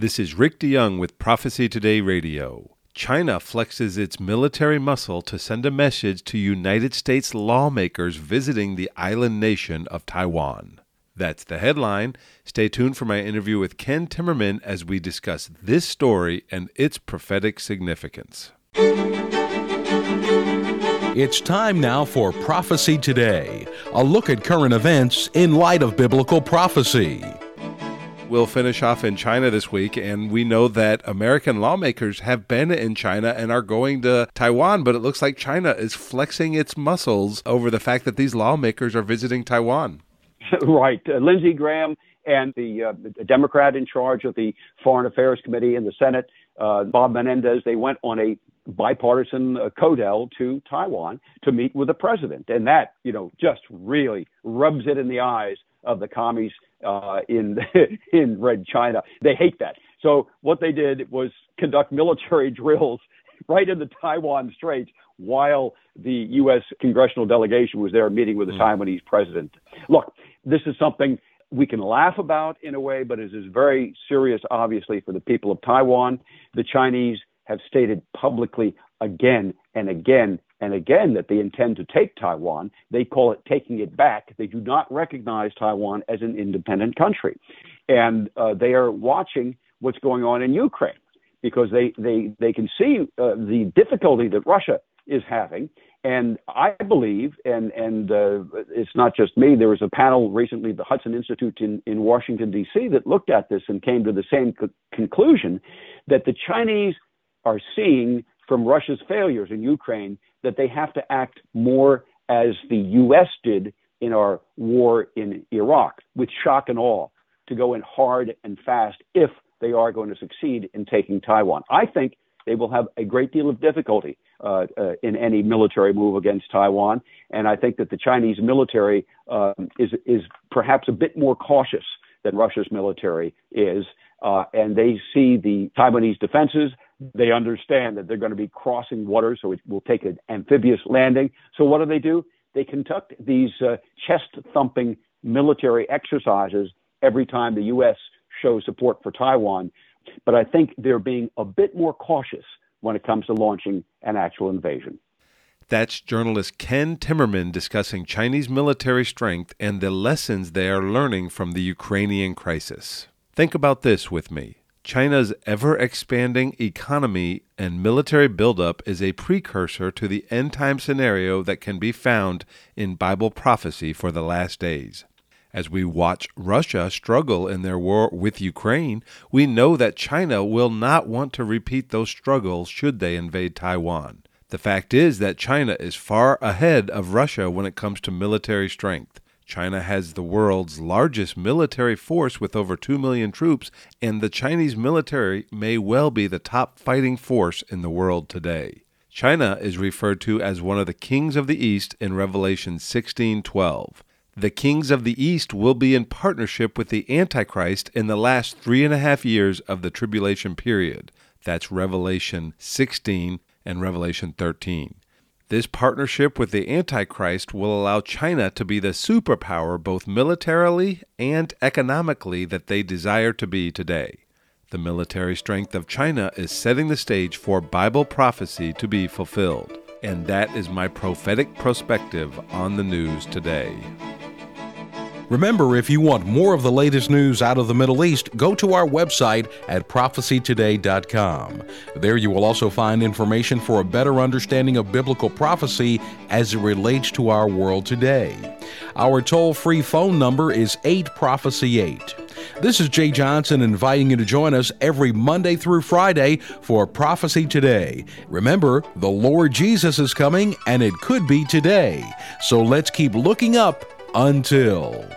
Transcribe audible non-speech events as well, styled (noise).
This is Rick DeYoung with Prophecy Today Radio. China flexes its military muscle to send a message to United States lawmakers visiting the island nation of Taiwan. That's the headline. Stay tuned for my interview with Ken Timmerman as we discuss this story and its prophetic significance. It's time now for Prophecy Today, a look at current events in light of biblical prophecy. We'll finish off in China this week, and we know that American lawmakers have been in China and are going to Taiwan, but it looks like China is flexing its muscles over the fact that these lawmakers are visiting Taiwan. (laughs) right. Uh, Lindsey Graham and the, uh, the, Democrat in charge of the Foreign Affairs Committee in the Senate, uh, Bob Menendez, they went on a bipartisan uh, codel to Taiwan to meet with the president. And that, you know, just really rubs it in the eyes of the commies uh, in (laughs) in Red China. They hate that. So what they did was conduct military (laughs) drills right in the Taiwan Straits while the U.S. congressional delegation was there meeting with the mm. Taiwanese president. Look, this is something we can laugh about in a way, but it is very serious, obviously, for the people of Taiwan. The Chinese have stated publicly again and again and again that they intend to take Taiwan. They call it taking it back. They do not recognize Taiwan as an independent country. And uh, they are watching what's going on in Ukraine because they, they, they can see uh, the difficulty that Russia is having. And I believe, and, and uh, it's not just me, there was a panel recently, the Hudson Institute in, in Washington, D.C., that looked at this and came to the same co- conclusion that the Chinese are seeing from Russia's failures in Ukraine that they have to act more as the U.S. did in our war in Iraq, with shock and awe, to go in hard and fast if they are going to succeed in taking Taiwan. I think they will have a great deal of difficulty uh, uh, in any military move against Taiwan, and I think that the Chinese military uh, is is perhaps a bit more cautious than Russia's military is, uh, and they see the Taiwanese defenses they understand that they're going to be crossing water, so it will take an amphibious landing. So what do they do? They conduct these uh, chest thumping military exercises every time the U.S. shows support for Taiwan. But I think they're being a bit more cautious when it comes to launching an actual invasion. That's journalist Ken Timmerman discussing Chinese military strength and the lessons they are learning from the Ukrainian crisis. Think about this with me. China's ever expanding economy and military buildup is a precursor to the end time scenario that can be found in Bible prophecy for the last days. As we watch Russia struggle in their war with Ukraine, we know that China will not want to repeat those struggles should they invade Taiwan. The fact is that China is far ahead of Russia when it comes to military strength. China has the world's largest military force with over 2 million troops, and the Chinese military may well be the top fighting force in the world today. China is referred to as one of the kings of the East in Revelation 16:12. The kings of the East will be in partnership with the Antichrist in the last three and a half years of the tribulation period. That's Revelation 16 and Revelation 13. This partnership with the Antichrist will allow China to be the superpower both militarily and economically that they desire to be today. The military strength of China is setting the stage for Bible prophecy to be fulfilled. And that is my prophetic perspective on the news today. Remember, if you want more of the latest news out of the Middle East, go to our website at prophecytoday.com. There you will also find information for a better understanding of biblical prophecy as it relates to our world today. Our toll free phone number is 8 Prophecy 8. This is Jay Johnson inviting you to join us every Monday through Friday for Prophecy Today. Remember, the Lord Jesus is coming and it could be today. So let's keep looking up until.